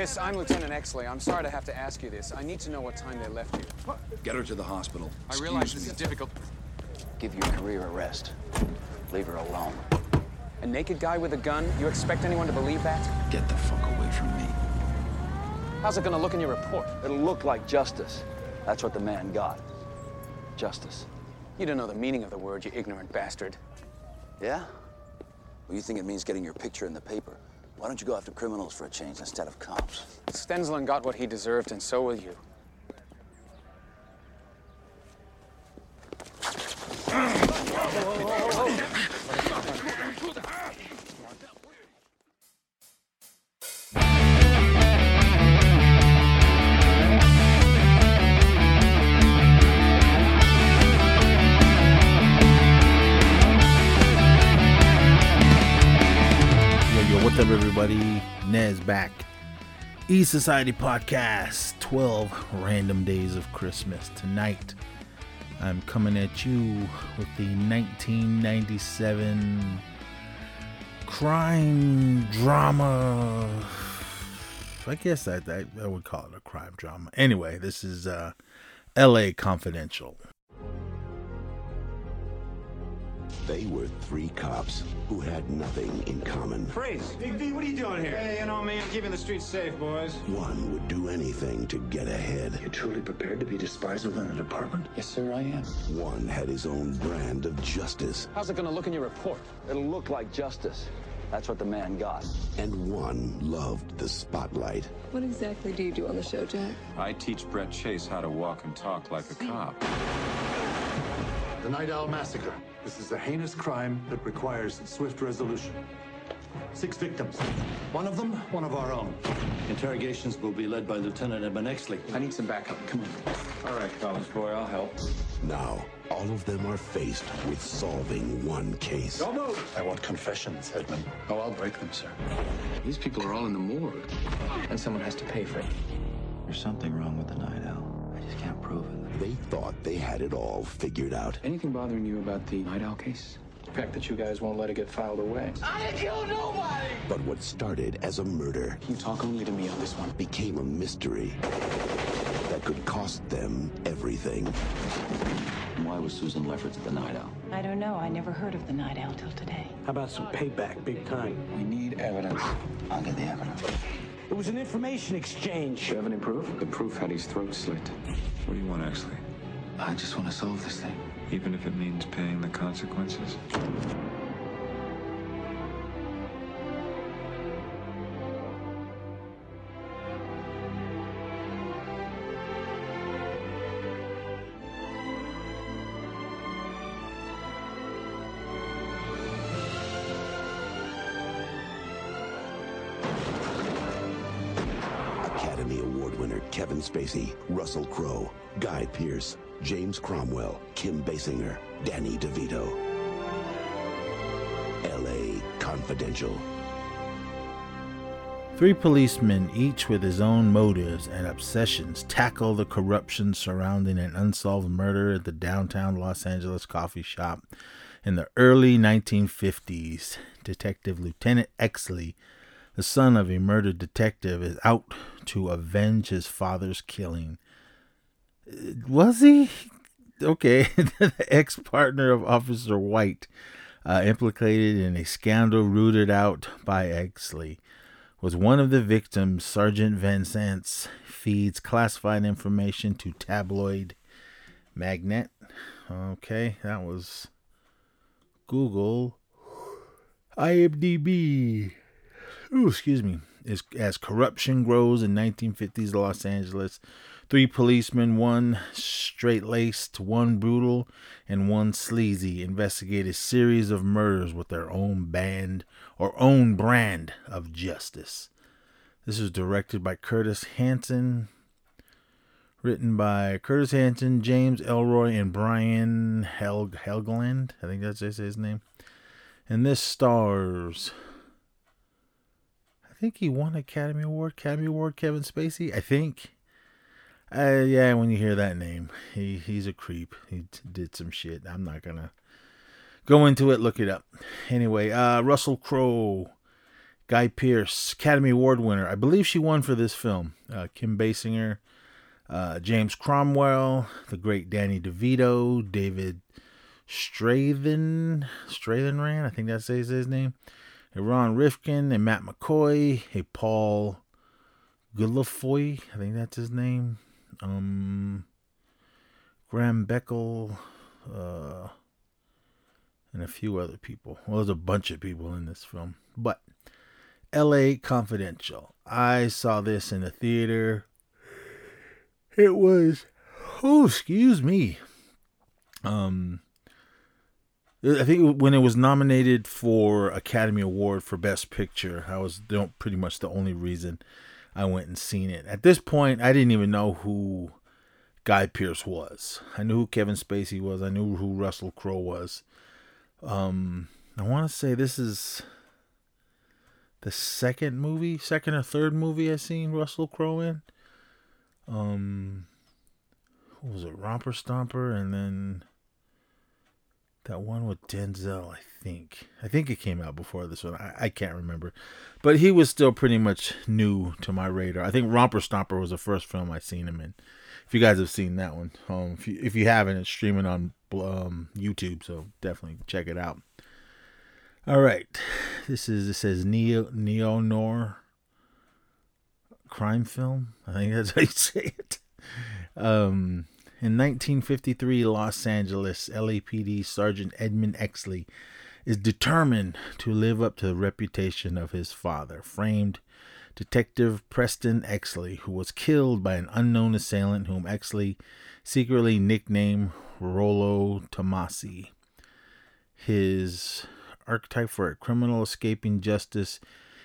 Miss, I'm Lieutenant Exley. I'm sorry to have to ask you this. I need to know what time they left you. Get her to the hospital. I realize this is difficult. Give your career a rest. Leave her alone. A naked guy with a gun? You expect anyone to believe that? Get the fuck away from me. How's it gonna look in your report? It'll look like justice. That's what the man got. Justice. You don't know the meaning of the word, you ignorant bastard. Yeah? Well, you think it means getting your picture in the paper. Why don't you go after criminals for a change instead of cops? Stensland got what he deserved, and so will you. Yo, Nez back. E Society Podcast 12 Random Days of Christmas. Tonight, I'm coming at you with the 1997 crime drama. I guess I, I, I would call it a crime drama. Anyway, this is uh, LA Confidential. They were three cops who had nothing in common. Freeze! Big V, what are you doing here? Hey, you know me, I'm keeping the streets safe, boys. One would do anything to get ahead. You're truly prepared to be despised within a department? Yes, sir, I am. One had his own brand of justice, How's it gonna look in your report? It'll look like justice. That's what the man got. and one loved the spotlight. What exactly do you do on the show, Jack? I teach Brett Chase how to walk and talk like a cop. The Night Owl Massacre. This is a heinous crime that requires swift resolution. Six victims. One of them, one of our own. Interrogations will be led by Lieutenant Eben Exley. I need some backup. Come on. All right, college boy, I'll help. Now, all of them are faced with solving one case. Don't move! I want confessions, Edmund. Oh, I'll break them, sir. These people are all in the morgue. And someone has to pay for it. There's something wrong with the Night Owl. I just can't prove it. They thought they had it all figured out. Anything bothering you about the Night Owl case? The fact that you guys won't let it get filed away. I didn't kill nobody! But what started as a murder You talk only to me on this one. became a mystery that could cost them everything. Why was Susan Lefferts at the Night Owl? I don't know. I never heard of the Night Owl till today. How about some payback, big time? We need evidence. I'll get the evidence. It was an information exchange. Do you have any proof? The proof had his throat slit. What do you want, Exley? I just want to solve this thing. Even if it means paying the consequences? Kevin Spacey, Russell Crowe, Guy Pearce, James Cromwell, Kim Basinger, Danny DeVito. L.A. Confidential. Three policemen, each with his own motives and obsessions, tackle the corruption surrounding an unsolved murder at the downtown Los Angeles coffee shop in the early 1950s. Detective Lieutenant Exley, the son of a murdered detective, is out to avenge his father's killing. Was he? Okay. the ex partner of Officer White, uh, implicated in a scandal rooted out by Exley was one of the victims. Sergeant Vincennes feeds classified information to tabloid Magnet. Okay, that was Google. IMDb. Ooh, excuse me. As, as corruption grows in 1950s Los Angeles, three policemen, one straight laced, one brutal, and one sleazy, investigate a series of murders with their own band or own brand of justice. This is directed by Curtis Hanson, written by Curtis Hanson, James Ellroy, and Brian Hel- Helgeland. I think that's his name. And this stars. Think he won Academy Award. Academy Award, Kevin Spacey. I think. Uh, yeah, when you hear that name, he he's a creep. He t- did some shit. I'm not gonna go into it. Look it up. Anyway, uh, Russell Crowe, Guy Pearce, Academy Award winner. I believe she won for this film. Uh, Kim Basinger, uh, James Cromwell, the great Danny DeVito, David Strathen, Strathenran, I think that's his name. A Ron Rifkin and Matt McCoy, a Paul Gullafoy, I think that's his name. Um, Graham Beckel, uh, and a few other people. Well, there's a bunch of people in this film, but L.A. Confidential. I saw this in the theater. It was, oh, excuse me. Um, I think when it was nominated for Academy Award for Best Picture, I was pretty much the only reason I went and seen it. At this point, I didn't even know who Guy Pearce was. I knew who Kevin Spacey was. I knew who Russell Crowe was. Um, I want to say this is the second movie, second or third movie I've seen Russell Crowe in. Um, what was it? Romper Stomper, and then that one with Denzel. I think. I think it came out before this one. I, I can't remember, but he was still pretty much new to my radar. I think Romper Stomper was the first film I seen him in. If you guys have seen that one, um, if you if you haven't, it's streaming on um, YouTube, so definitely check it out. All right, this is it says neo neo noir crime film. I think that's how you say it. Um, in 1953, Los Angeles LAPD Sergeant Edmund Exley is determined to live up to the reputation of his father, framed Detective Preston Exley, who was killed by an unknown assailant whom Exley secretly nicknamed Rollo Tomasi. His archetype for a criminal escaping justice,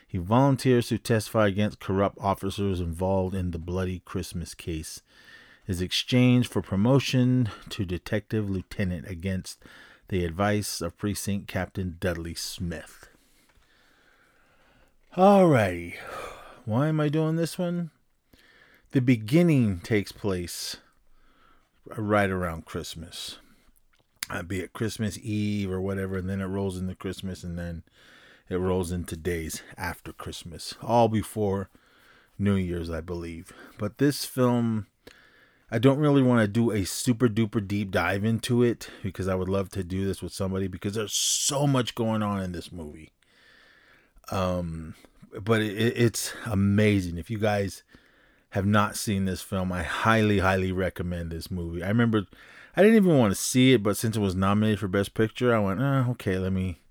he volunteers to testify against corrupt officers involved in the bloody Christmas case. Is exchanged for promotion to detective lieutenant against the advice of precinct captain Dudley Smith. Alrighty, why am I doing this one? The beginning takes place right around Christmas uh, be it Christmas Eve or whatever, and then it rolls into Christmas, and then it rolls into days after Christmas, all before New Year's, I believe. But this film, I don't really want to do a super duper deep dive into it because I would love to do this with somebody because there's so much going on in this movie. Um, but it, it's amazing. If you guys have not seen this film, I highly, highly recommend this movie. I remember I didn't even want to see it, but since it was nominated for Best Picture, I went, oh, okay, let me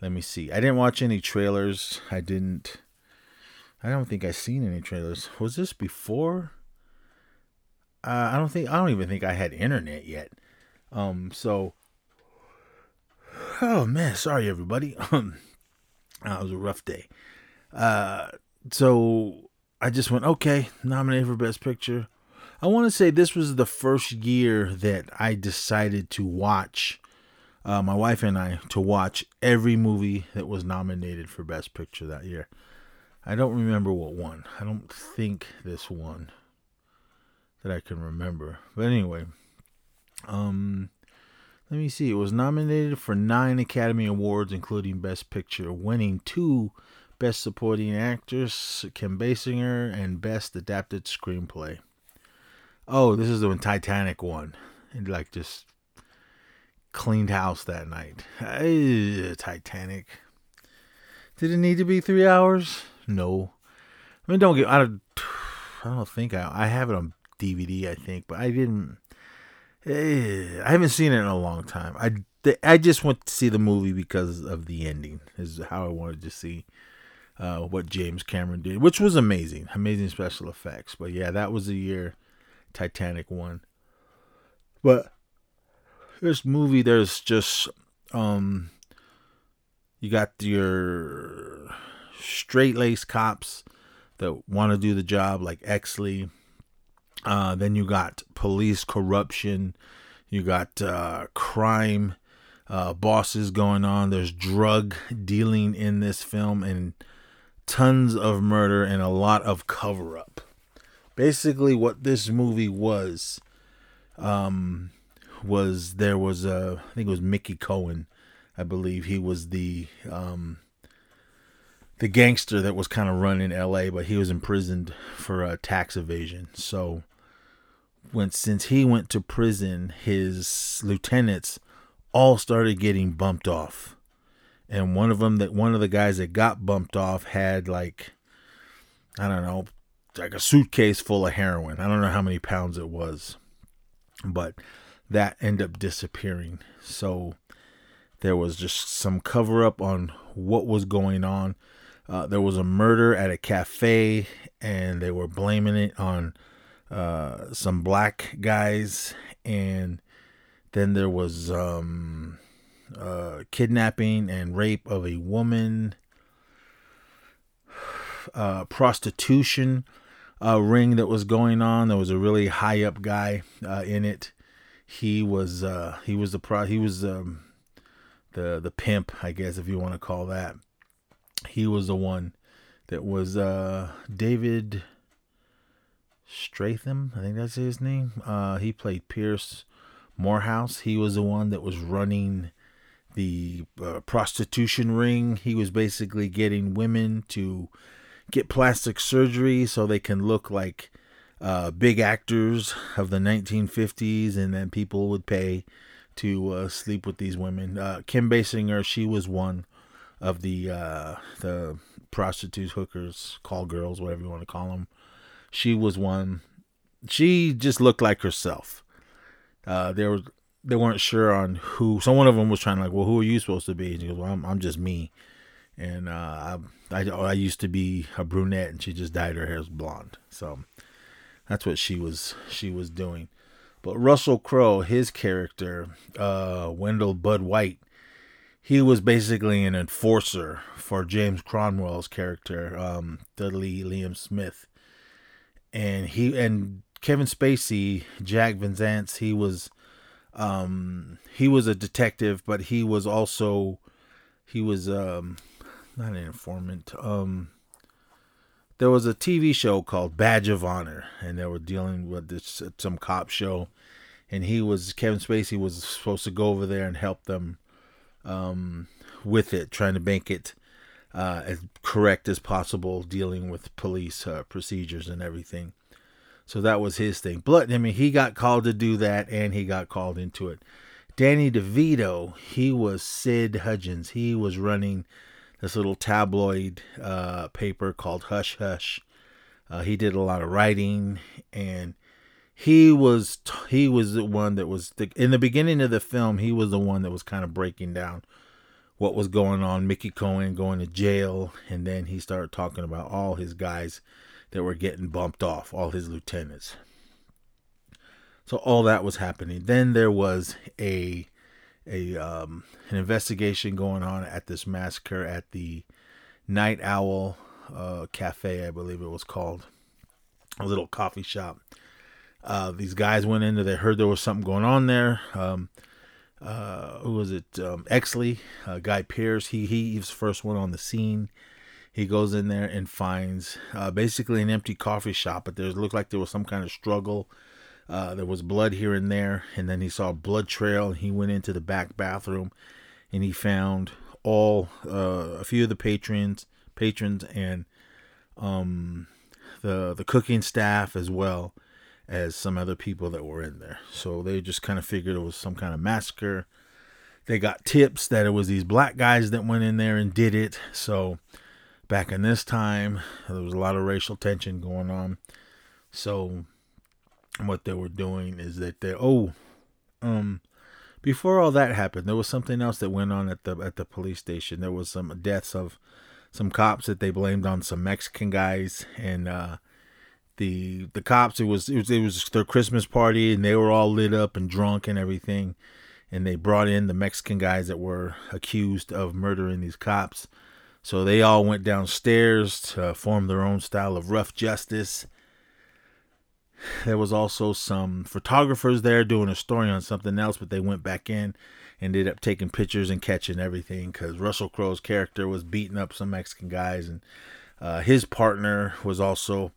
let me see. I didn't watch any trailers. I didn't. I don't think I seen any trailers. Was this before? Uh, I don't think. I don't even think I had internet yet. Um. So. Oh man, sorry everybody. Um. That was a rough day. Uh. So I just went okay. Nominated for Best Picture. I want to say this was the first year that I decided to watch, uh, my wife and I, to watch every movie that was nominated for Best Picture that year. I don't remember what one. I don't think this one that I can remember. But anyway, um, let me see. It was nominated for nine Academy Awards, including Best Picture, winning two Best Supporting Actress, Kim Basinger, and Best Adapted Screenplay. Oh, this is the Titanic one. And like just cleaned house that night. Titanic. Did it need to be three hours? No. I mean, don't get. I don't. I don't think I. I have it on DVD. I think, but I didn't. Eh, I haven't seen it in a long time. I. I just went to see the movie because of the ending. Is how I wanted to see uh, what James Cameron did, which was amazing, amazing special effects. But yeah, that was the year Titanic won. But this movie, there's just um, you got your straight laced cops that want to do the job, like Exley. Uh, then you got police corruption. You got uh, crime uh, bosses going on. There's drug dealing in this film and tons of murder and a lot of cover up basically what this movie was um was there was a I think it was Mickey Cohen I believe he was the um the gangster that was kind of running L.A., but he was imprisoned for uh, tax evasion. So when since he went to prison, his lieutenants all started getting bumped off, and one of them that one of the guys that got bumped off had like I don't know, like a suitcase full of heroin. I don't know how many pounds it was, but that ended up disappearing. So there was just some cover up on what was going on. Uh, there was a murder at a cafe, and they were blaming it on uh, some black guys. And then there was um, uh, kidnapping and rape of a woman, uh, prostitution uh, ring that was going on. There was a really high up guy uh, in it. He was he was the pro he was um, the the pimp, I guess if you want to call that he was the one that was uh, David Stratham. I think that's his name. Uh, he played Pierce Morehouse. He was the one that was running the uh, prostitution ring. He was basically getting women to get plastic surgery so they can look like uh, big actors of the 1950s, and then people would pay to uh, sleep with these women. Uh, Kim Basinger, she was one of the uh, the prostitutes, hookers, call girls, whatever you want to call them. She was one. She just looked like herself. Uh, there was they weren't sure on who. So one of them was trying to like, well, who are you supposed to be? And she goes, well, I'm, I'm just me. And uh, I, I I used to be a brunette, and she just dyed her hair blonde. So that's what she was she was doing. But Russell Crowe, his character, uh, Wendell Bud White, he was basically an enforcer for James Cromwell's character, um, Dudley Liam Smith, and he and Kevin Spacey, Jack Vincennes, he was, um, he was a detective, but he was also, he was um, not an informant. Um, there was a TV show called Badge of Honor, and they were dealing with this some cop show, and he was Kevin Spacey was supposed to go over there and help them um, with it, trying to make it uh, as correct as possible, dealing with police uh, procedures and everything. So that was his thing. But I mean, he got called to do that, and he got called into it. Danny DeVito, he was Sid Hudgens. He was running this little tabloid uh, paper called Hush Hush. Uh, he did a lot of writing, and he was he was the one that was the, in the beginning of the film he was the one that was kind of breaking down what was going on. Mickey cohen going to jail and then he started talking about all his guys that were getting bumped off all his lieutenants. So all that was happening. Then there was a a um, an investigation going on at this massacre at the night owl uh, cafe i believe it was called. A little coffee shop. Uh, these guys went in there. They heard there was something going on there. Um, uh, who was it? Um, Exley, uh, Guy Pearce. He he was the first one on the scene. He goes in there and finds uh, basically an empty coffee shop, but there looked like there was some kind of struggle. Uh, there was blood here and there, and then he saw a blood trail. And he went into the back bathroom, and he found all uh, a few of the patrons, patrons, and um, the the cooking staff as well as some other people that were in there. So they just kind of figured it was some kind of massacre. They got tips that it was these black guys that went in there and did it. So back in this time, there was a lot of racial tension going on. So what they were doing is that they oh um before all that happened, there was something else that went on at the at the police station. There was some deaths of some cops that they blamed on some Mexican guys and uh the the cops it was, it was it was their christmas party and they were all lit up and drunk and everything. And they brought in the mexican guys that were accused of murdering these cops. So they all went downstairs to form their own style of rough justice. There was also some photographers there doing a story on something else but they went back in ended up taking pictures and catching everything because russell crowe's character was beating up some mexican guys and uh, his partner was also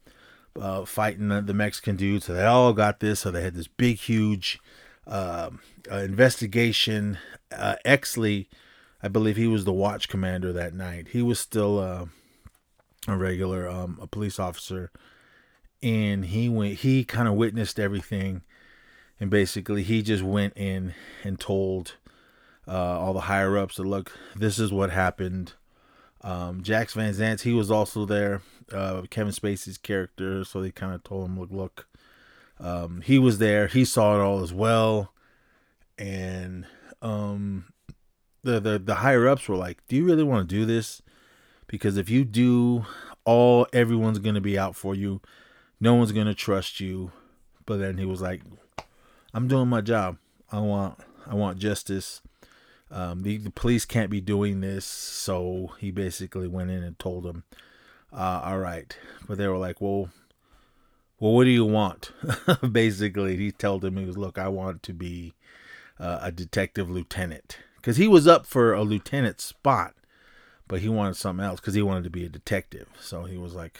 uh, fighting the, the, Mexican dude. So they all got this. So they had this big, huge uh, uh, investigation. Uh, Exley, I believe he was the watch commander that night. He was still uh, a regular um, a police officer, and he went. He kind of witnessed everything, and basically he just went in and told uh, all the higher ups that look, this is what happened. Um, Jax Vincennes, he was also there. Uh, Kevin Spacey's character, so they kind of told him, look, look, um, he was there. He saw it all as well, and um, the the the higher ups were like, "Do you really want to do this? Because if you do, all everyone's gonna be out for you. No one's gonna trust you." But then he was like, "I'm doing my job. I want I want justice. Um, the the police can't be doing this." So he basically went in and told them, uh, "All right." But they were like, "Well." Well, what do you want? basically, he told him he was, look, I want to be uh, a detective lieutenant because he was up for a lieutenant spot, but he wanted something else because he wanted to be a detective. So he was like,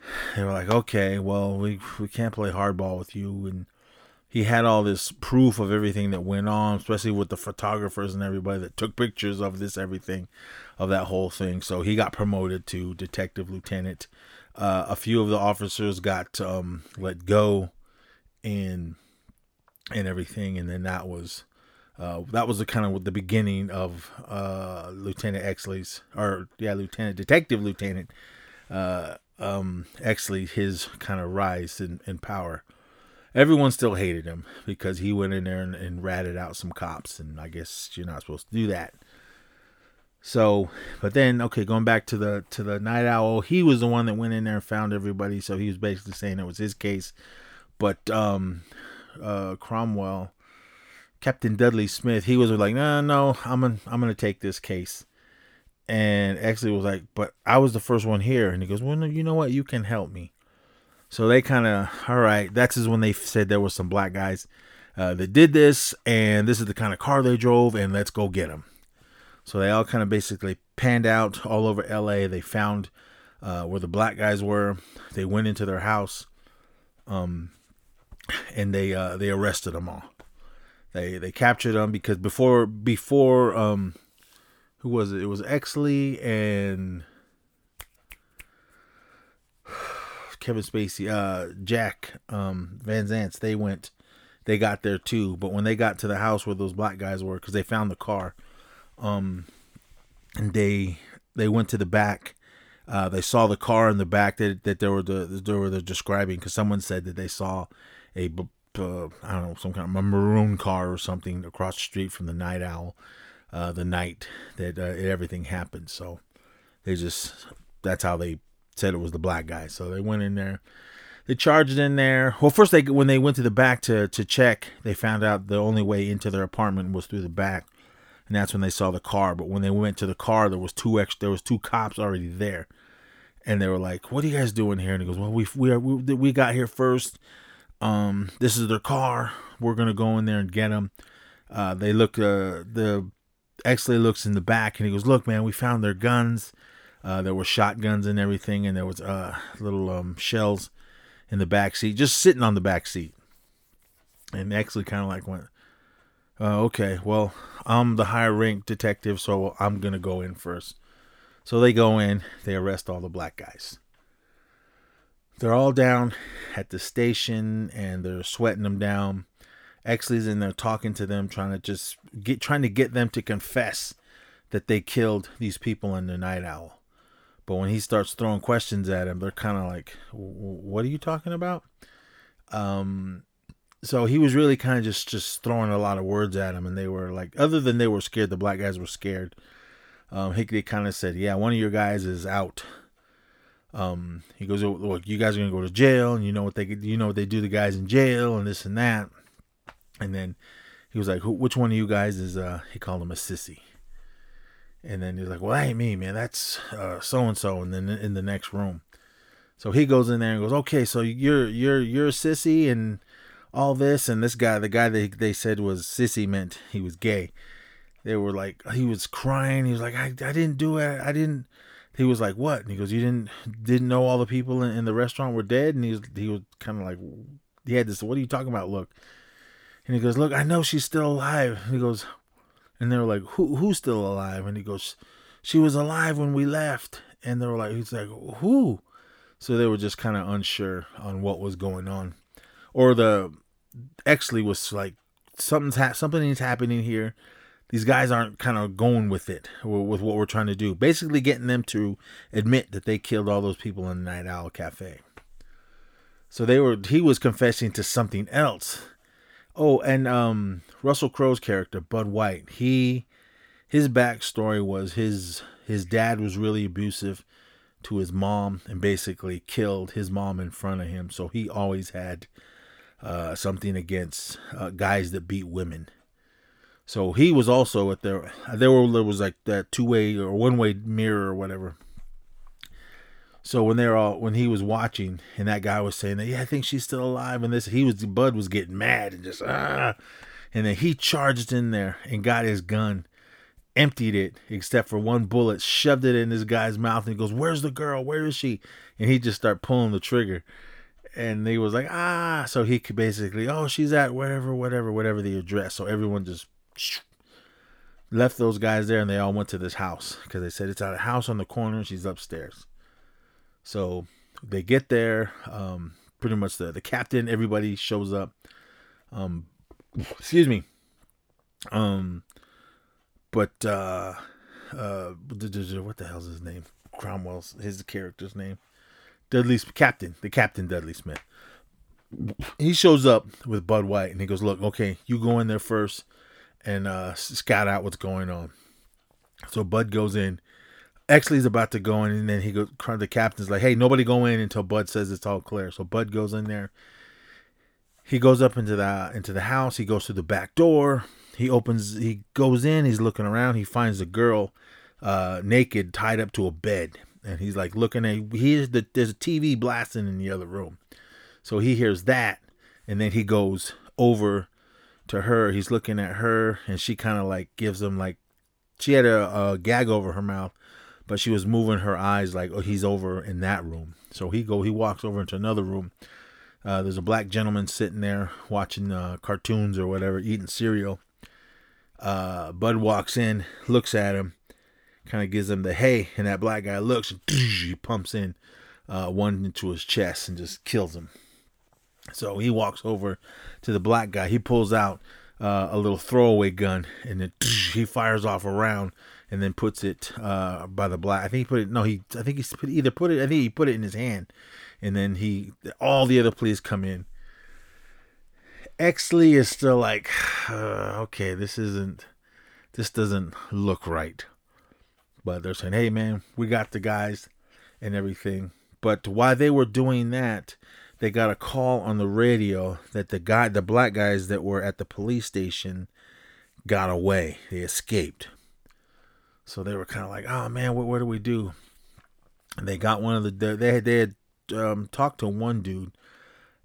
they were like, okay, well, we we can't play hardball with you, and he had all this proof of everything that went on, especially with the photographers and everybody that took pictures of this everything, of that whole thing. So he got promoted to detective lieutenant. Uh, a few of the officers got um, let go, and and everything, and then that was uh, that was the kind of the beginning of uh, Lieutenant Exley's, or yeah, Lieutenant Detective Lieutenant uh, um, Exley, his kind of rise in, in power. Everyone still hated him because he went in there and, and ratted out some cops, and I guess you're not supposed to do that. So, but then okay, going back to the to the night owl, he was the one that went in there and found everybody. So he was basically saying it was his case, but um, uh, Cromwell, Captain Dudley Smith, he was like, no, no, I'm gonna I'm gonna take this case. And actually was like, but I was the first one here, and he goes, well, no, you know what, you can help me. So they kind of, all right, that's is when they said there was some black guys uh, that did this, and this is the kind of car they drove, and let's go get them. So they all kind of basically panned out all over LA. They found uh, where the black guys were. They went into their house, um, and they uh, they arrested them all. They they captured them because before before um, who was it? It was Exley and Kevin Spacey, uh, Jack um, Vincennes. They went, they got there too. But when they got to the house where those black guys were, because they found the car, um, and they they went to the back. Uh, they saw the car in the back that, that they were the they were the describing because someone said that they saw a uh, I don't know some kind of a maroon car or something across the street from the night owl uh, the night that uh, everything happened. So they just that's how they said it was the black guy. So they went in there. They charged in there. Well, first they when they went to the back to to check, they found out the only way into their apartment was through the back and that's when they saw the car. But when they went to the car, there was two ex- there was two cops already there, and they were like, "What are you guys doing here?" And he goes, "Well, we we are, we, we got here first. Um, this is their car. We're gonna go in there and get them." Uh, they look uh, the Exley looks in the back and he goes, "Look, man, we found their guns. Uh, there were shotguns and everything, and there was uh, little um, shells in the back seat, just sitting on the back seat." And Exley kind of like went, uh, okay, well, I'm the higher rank detective, so I'm going to go in first. So they go in, they arrest all the black guys. They're all down at the station and they're sweating them down. Exley's in there talking to them, trying to just get trying to get them to confess that they killed these people in the night owl. But when he starts throwing questions at him, they're kind of like, "What are you talking about?" Um, so he was really kind of just just throwing a lot of words at him, and they were like, other than they were scared, the black guys were scared. Um, Hickory kind of said, "Yeah, one of your guys is out." Um, he goes, "Look, you guys are gonna go to jail, and you know what they you know what they do to guys in jail, and this and that." And then he was like, "Which one of you guys is?" Uh, he called him a sissy. And then he's like, "Well, that ain't me, man. That's so and so." And then in the next room, so he goes in there and goes, "Okay, so you're you're you're a sissy, and." all this. And this guy the guy that they said was sissy meant he was gay. They were like he was crying. He was like i, I didn't do it. I didn't. He was like what? And he goes you didn't didn't know all the people in, in the restaurant were dead? And he was he was kind of like he had this what are you talking about? Look. And he goes look i know she's still alive. He goes and they were like who who's still alive and he goes she was alive when we left And they were like, he's like, who? So they were just kind of unsure on what was going on, or the Exley was like, something's ha- something's happening here. These guys aren't kind of going with it, with what we're trying to do. Basically, getting them to admit that they killed all those people in the Night Owl Cafe. So they were. He was confessing to something else. Oh, and um, Russell Crowe's character, Bud White. He, his backstory was his his dad was really abusive to his mom and basically killed his mom in front of him. So he always had uh, something against uh, guys that beat women. So he was also at there. There were there was like that two way or one way mirror or whatever. So when they're all when he was watching and that guy was saying that yeah I think she's still alive and this he was Bud was getting mad and just ah, and then he charged in there and got his gun, emptied it except for one bullet, shoved it in this guy's mouth and he goes where's the girl? Where is she? And he just start pulling the trigger, and he was like ah. So he could basically oh she's at whatever whatever whatever the address. So everyone just left those guys there and they all went to this house because they said it's at a house on the corner and she's upstairs so they get there. Um, pretty much the the captain, everybody shows up. Um, excuse me. Um, but uh, uh, what the hell's his name? Cromwell's his character's name. Dudley Captain, the Captain Dudley Smith. He shows up with Bud White and he goes, "Look, okay, you go in there first and uh, scout out what's going on." So Bud goes in Exley's about to go in, and then he goes. The captain's like, "Hey, nobody go in until Bud says it's all clear." So Bud goes in there. He goes up into the into the house. He goes through the back door. He opens. He goes in. He's looking around. He finds a girl, uh, naked, tied up to a bed, and he's like looking at. He hears the there's a TV blasting in the other room, so he hears that, and then he goes over to her. He's looking at her, and she kind of like gives him like she had a, a gag over her mouth but she was moving her eyes like oh he's over in that room. So he go he walks over into another room. Uh, there's a black gentleman sitting there watching uh, cartoons or whatever eating cereal. Uh, bud walks in looks at him kind of gives him the hey and that black guy looks and he pumps in uh, one into his chest and just kills him. So he walks over to the black guy. He pulls out uh, a little throwaway gun and then he fires off a round and then puts it uh, by the black. I think he put it. No, he. I think he put either put it. I think he put it in his hand, and then he. All the other police come in. Exley is still like, uh, okay, this isn't. This doesn't look right. But they're saying, hey man, we got the guys, and everything. But while they were doing that, they got a call on the radio that the guy, the black guys that were at the police station, got away. They escaped. So they were kind of like, oh man, what, what do we do? And they got one of the they had they had um, talked to one dude,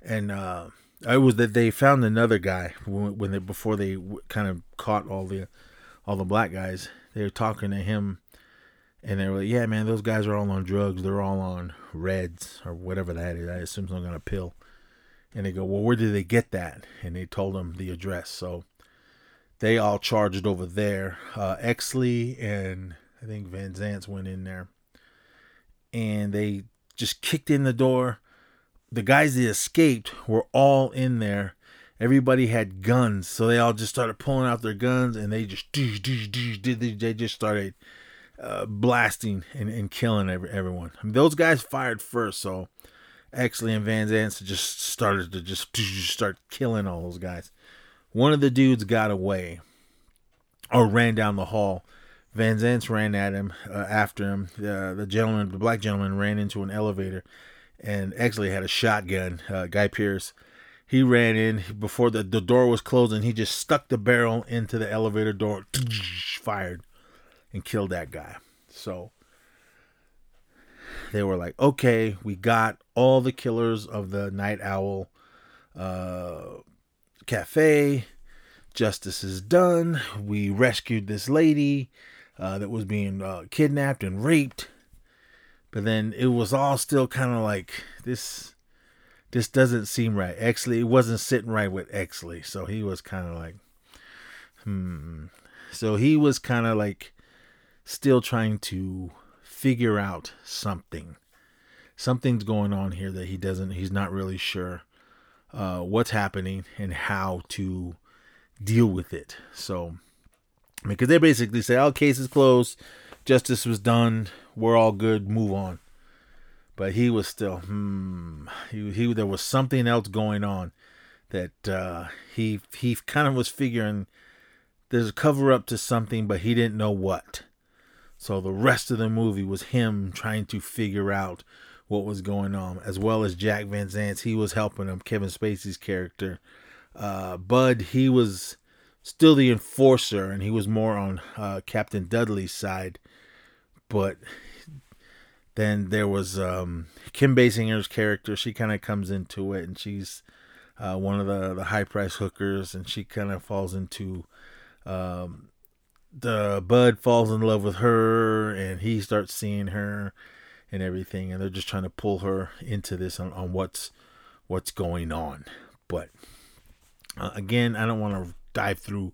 and uh, it was that they found another guy when, they before they kind of caught all the all the black guys. They were talking to him, and they were like, "Yeah, man, those guys are all on drugs. They're all on reds or whatever that is. I assume some kind of pill." And they go, "Well, where did they get that?" And they told them the address. So they all charged over there. Uh, Exley and I think Vincennes went in there, and they just kicked in the door. The guys that escaped were all in there. Everybody had guns, so they all just started pulling out their guns, and they just they just started uh, blasting and, and killing every, everyone. I mean, those guys fired first, so Exley and Vincennes just started to just start killing all those guys. One of the dudes got away or ran down the hall. Vincennes ran at him uh, after him. Uh, the gentleman, the black gentleman, ran into an elevator, and actually had a shotgun. Uh, Guy Pearce, he ran in before the, the door was closing. He just stuck the barrel into the elevator door, fired, and killed that guy. So they were like, "Okay, we got all the killers of the Night Owl." Cafe. Justice is done. We rescued this lady uh, that was being uh, kidnapped and raped. But then it was all still kind of like this. This doesn't seem right. Exley, it wasn't sitting right with Exley, so he was kind of like, hmm. So he was kind of like still trying to figure out something. Something's going on here that he doesn't. He's not really sure uh, what's happening and how to deal with it. So, because they basically say, "Oh, case is closed. Justice was done. We're all good. Move on." But he was still, hmm. He, he there was something else going on that uh, he he kind of was figuring there's a cover up to something, but he didn't know what. So the rest of the movie was him trying to figure out what was going on, as well as Jack Vincennes. He was helping him, Kevin Spacey's character. Uh, Bud, he was still the enforcer, and he was more on uh, Captain Dudley's side. But then there was um, Kim Basinger's character. She kind of comes into it, and she's uh, one of the, the high price hookers, and she kind of falls into um, the Bud falls in love with her, and he starts seeing her and everything, and they're just trying to pull her into this on, on what's what's going on. But uh, again, I don't want to dive through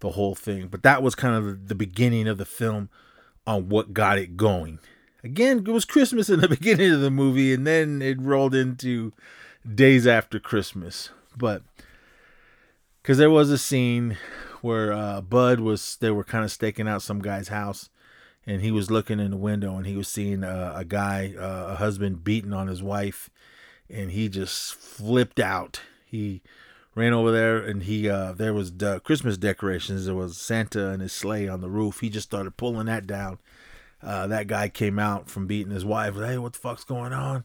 the whole thing, but that was kind of the, beginning of the film on what got it going. Again, it was Christmas in the beginning of the movie, and then it rolled into days after Christmas. But because there was a scene where uh, Bud was, they were kind of staking out some guy's house, and he was looking in the window and he was seeing a, a guy, uh, a husband beating on his wife, and he just flipped out. He ran over there and he uh, there was Christmas decorations. There was Santa and his sleigh on the roof. He just started pulling that down. Uh, that guy came out from beating his wife. Hey, what the fuck's going on?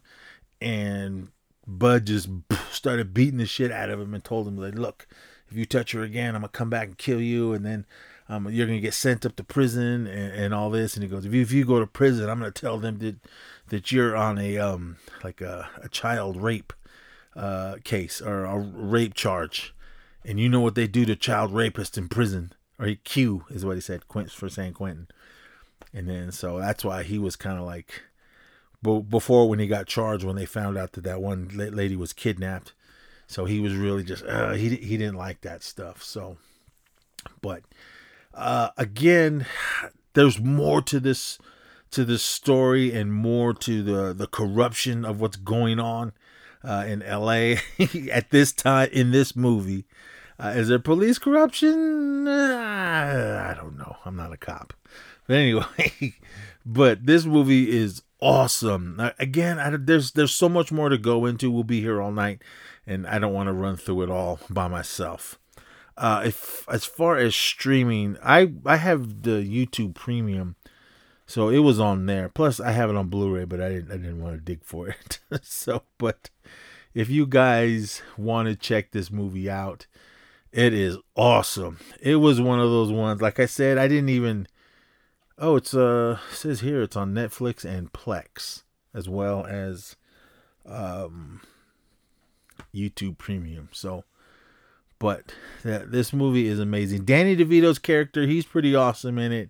And Bud just started beating the shit out of him and told him like, look, if you touch her again, I'm gonna come back and kill you, and then um, you're gonna get sent up to prison and, and all this. And he goes, if you, if you go to prison, I'm gonna tell them that that you're on a um like a, a child rape uh case or a rape charge, and you know what they do to child rapists in prison. Or Q is what he said, Quint for saying Quentin. And then so that's why he was kind of like, before when he got charged when they found out that that one lady was kidnapped so he was really just uh, he he didn't like that stuff. So, but uh, again, there's more to this to this story and more to the the corruption of what's going on uh, in L.A. at this time in this movie. Uh, is there police corruption? Uh, I don't know. I'm not a cop. But anyway, but this movie is awesome. Uh, again, I, there's there's so much more to go into. We'll be here all night and I don't want to run through it all by myself. Uh, if as far as streaming, I I have the YouTube Premium, so it was on there. Plus, I have it on Blu-ray, but I didn't I didn't want to dig for it. so, but if you guys want to check this movie out, it is awesome. It was one of those ones. Like I said, I didn't even. Oh, it's uh it says here it's on Netflix and Plex as well as um YouTube Premium. So, but that this movie is amazing. Danny DeVito's character, he's pretty awesome in it.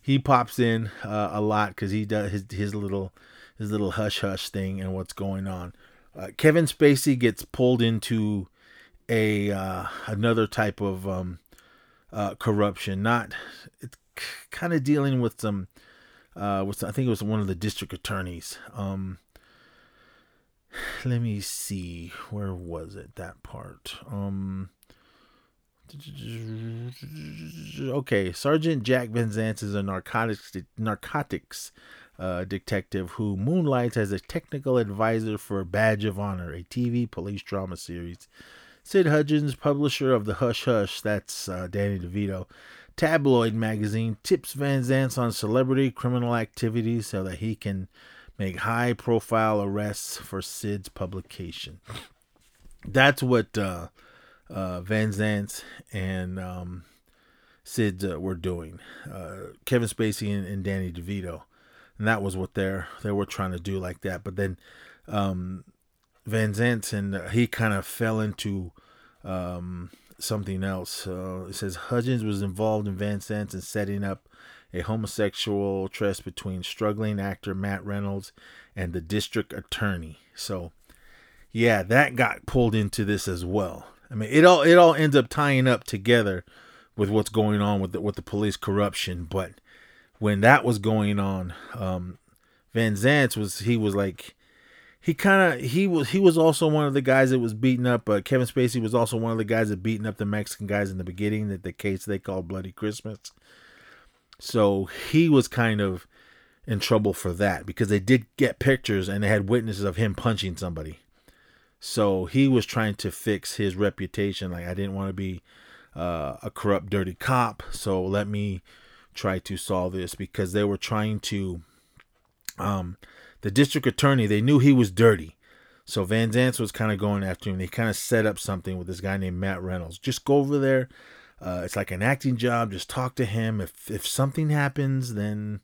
He pops in uh, a lot because he does his his little his little hush hush thing and what's going on. Uh, Kevin Spacey gets pulled into a uh, another type of um, uh, corruption. Not it's kind of dealing with some uh, with I think it was one of the district attorneys. Um, let me see where was it that part um okay sergeant jack Vincennes is a narcotics narcotics uh, detective who moonlights as a technical advisor for badge of honor a tv police drama series sid hudgens publisher of the hush hush that's uh, danny devito tabloid magazine tips Vincennes on celebrity criminal activities so that he can make high profile arrests for Sid's publication. That's what uh, uh, Vincennes and um, Sid uh, were doing. Uh, Kevin Spacey and, and, Danny DeVito. And that was what they're, they were trying to do like that. But then um, Vincennes and uh, he kind of fell into um, something else. Uh, it says Hudgens was involved in Vincennes and setting up a homosexual tryst between struggling actor Matt Reynolds and the district attorney. So, yeah, that got pulled into this as well. I mean, it all it all ends up tying up together with what's going on with the, with the police corruption. But when that was going on, um, Vincennes was he was like he kind of he was he was also one of the guys that was beating up. Uh, Kevin Spacey was also one of the guys that beating up the Mexican guys in the beginning. That the case they called Bloody Christmas. So he was kind of in trouble for that because they did get pictures and they had witnesses of him punching somebody. So he was trying to fix his reputation. Like I didn't want to be uh, a corrupt, dirty cop. So let me try to solve this because they were trying to. Um, the district attorney they knew he was dirty, so Vincennes was kind of going after him. They kind of set up something with this guy named Matt Reynolds. Just go over there. Uh, it's like an acting job. Just talk to him. If if something happens, then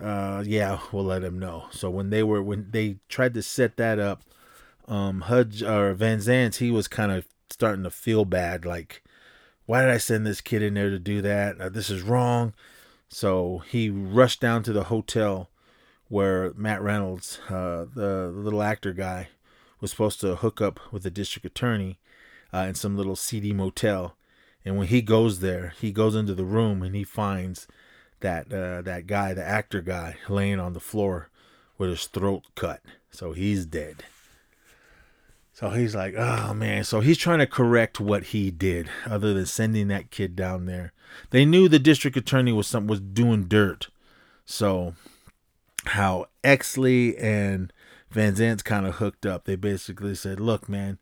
uh, yeah, we'll let him know. So when they were when they tried to set that up, um, Hudge or Vincennes, he was kind of starting to feel bad. Like, why did I send this kid in there to do that? Uh, this is wrong. So he rushed down to the hotel where Matt Reynolds, uh, the, little actor guy, was supposed to hook up with the district attorney uh, in some little seedy motel. And when he goes there, he goes into the room and he finds that uh, that guy, the actor guy, laying on the floor with his throat cut. So he's dead. So he's like, oh man. So he's trying to correct what he did, other than sending that kid down there. They knew the district attorney was some was doing dirt. So how Exley and Vincennes kind of hooked up. They basically said, "Look, man,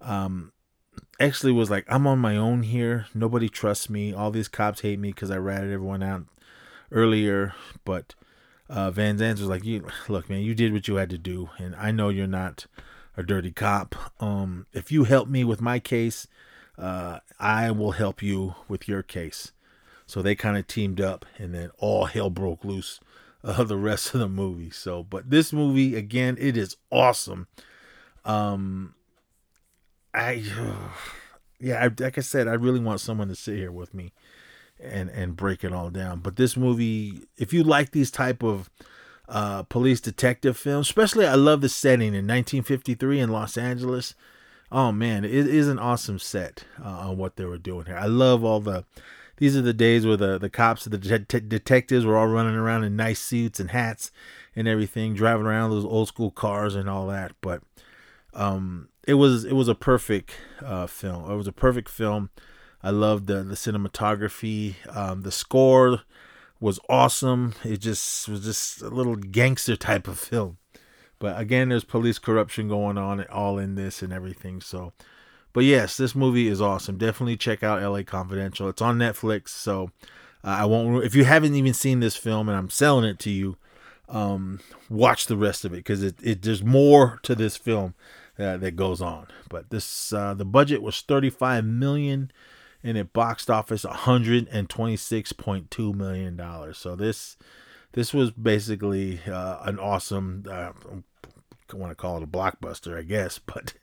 um, Exley was like, I'm on my own here. Nobody trusts me. All these cops hate me because I ratted everyone out earlier." But uh, Vincennes was like, "You look, man, you did what you had to do, and I know you're not a dirty cop. Um, if you help me with my case, uh, I will help you with your case." So they kind of teamed up, and then all hell broke loose uh, the rest of the movie. So, but this movie again, it is awesome. Um, I, yeah, I, like I said, I really want someone to sit here with me and and break it all down. But this movie, if you like these type of uh, police detective film. especially I love the setting in 1953 in Los Angeles. Oh man, it is an awesome set uh, on what they were doing here. I love all the these are the days where the, the cops the de- detectives were all running around in nice suits and hats and everything, driving around those old school cars and all that. But um, it was it was a perfect uh, film. It was a perfect film. I loved the the cinematography. Um, the score was awesome. It just was just a little gangster type of film. But again, there's police corruption going on all in this and everything. So but yes, this movie is awesome. Definitely check out LA Confidential. It's on Netflix, so uh, I won't. If you haven't even seen this film, and I'm selling it to you, um, watch the rest of it because it, it there's more to this film uh, that goes on. But this uh, the budget was 35 million, and it boxed office 126.2 million dollars. So this this was basically uh, an awesome. Uh, I want to call it a blockbuster, I guess, but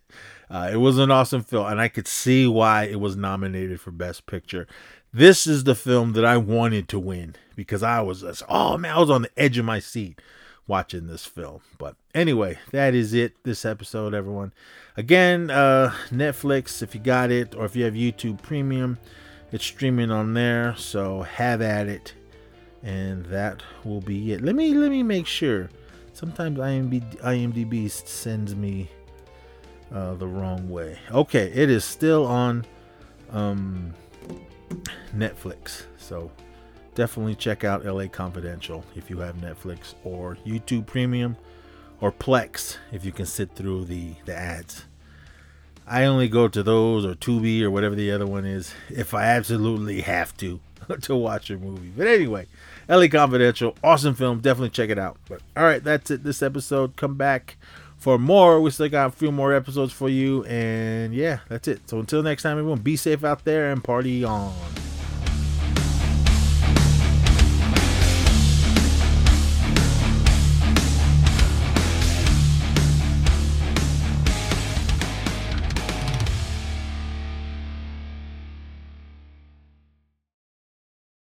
uh, it was an awesome film, and I could see why it was nominated for Best Picture. This is the film that I wanted to win because I was, oh man, I was on the edge of my seat watching this film. But anyway, that is it. This episode, everyone. Again, uh, Netflix, if you got it, or if you have YouTube Premium, it's streaming on there. So have at it, and that will be it. Let me let me make sure. Sometimes IMDb, IMDb sends me uh, the wrong way. Okay, it is still on um, Netflix. So definitely check out LA Confidential if you have Netflix or YouTube Premium or Plex if you can sit through the, the ads. I only go to those or Tubi or whatever the other one is if I absolutely have to to watch a movie. But anyway, LA Confidential, awesome film. Definitely check it out. But all right, that's it. This episode. Come back for more. We still got a few more episodes for you. And yeah, that's it. So until next time, everyone, be safe out there and party on.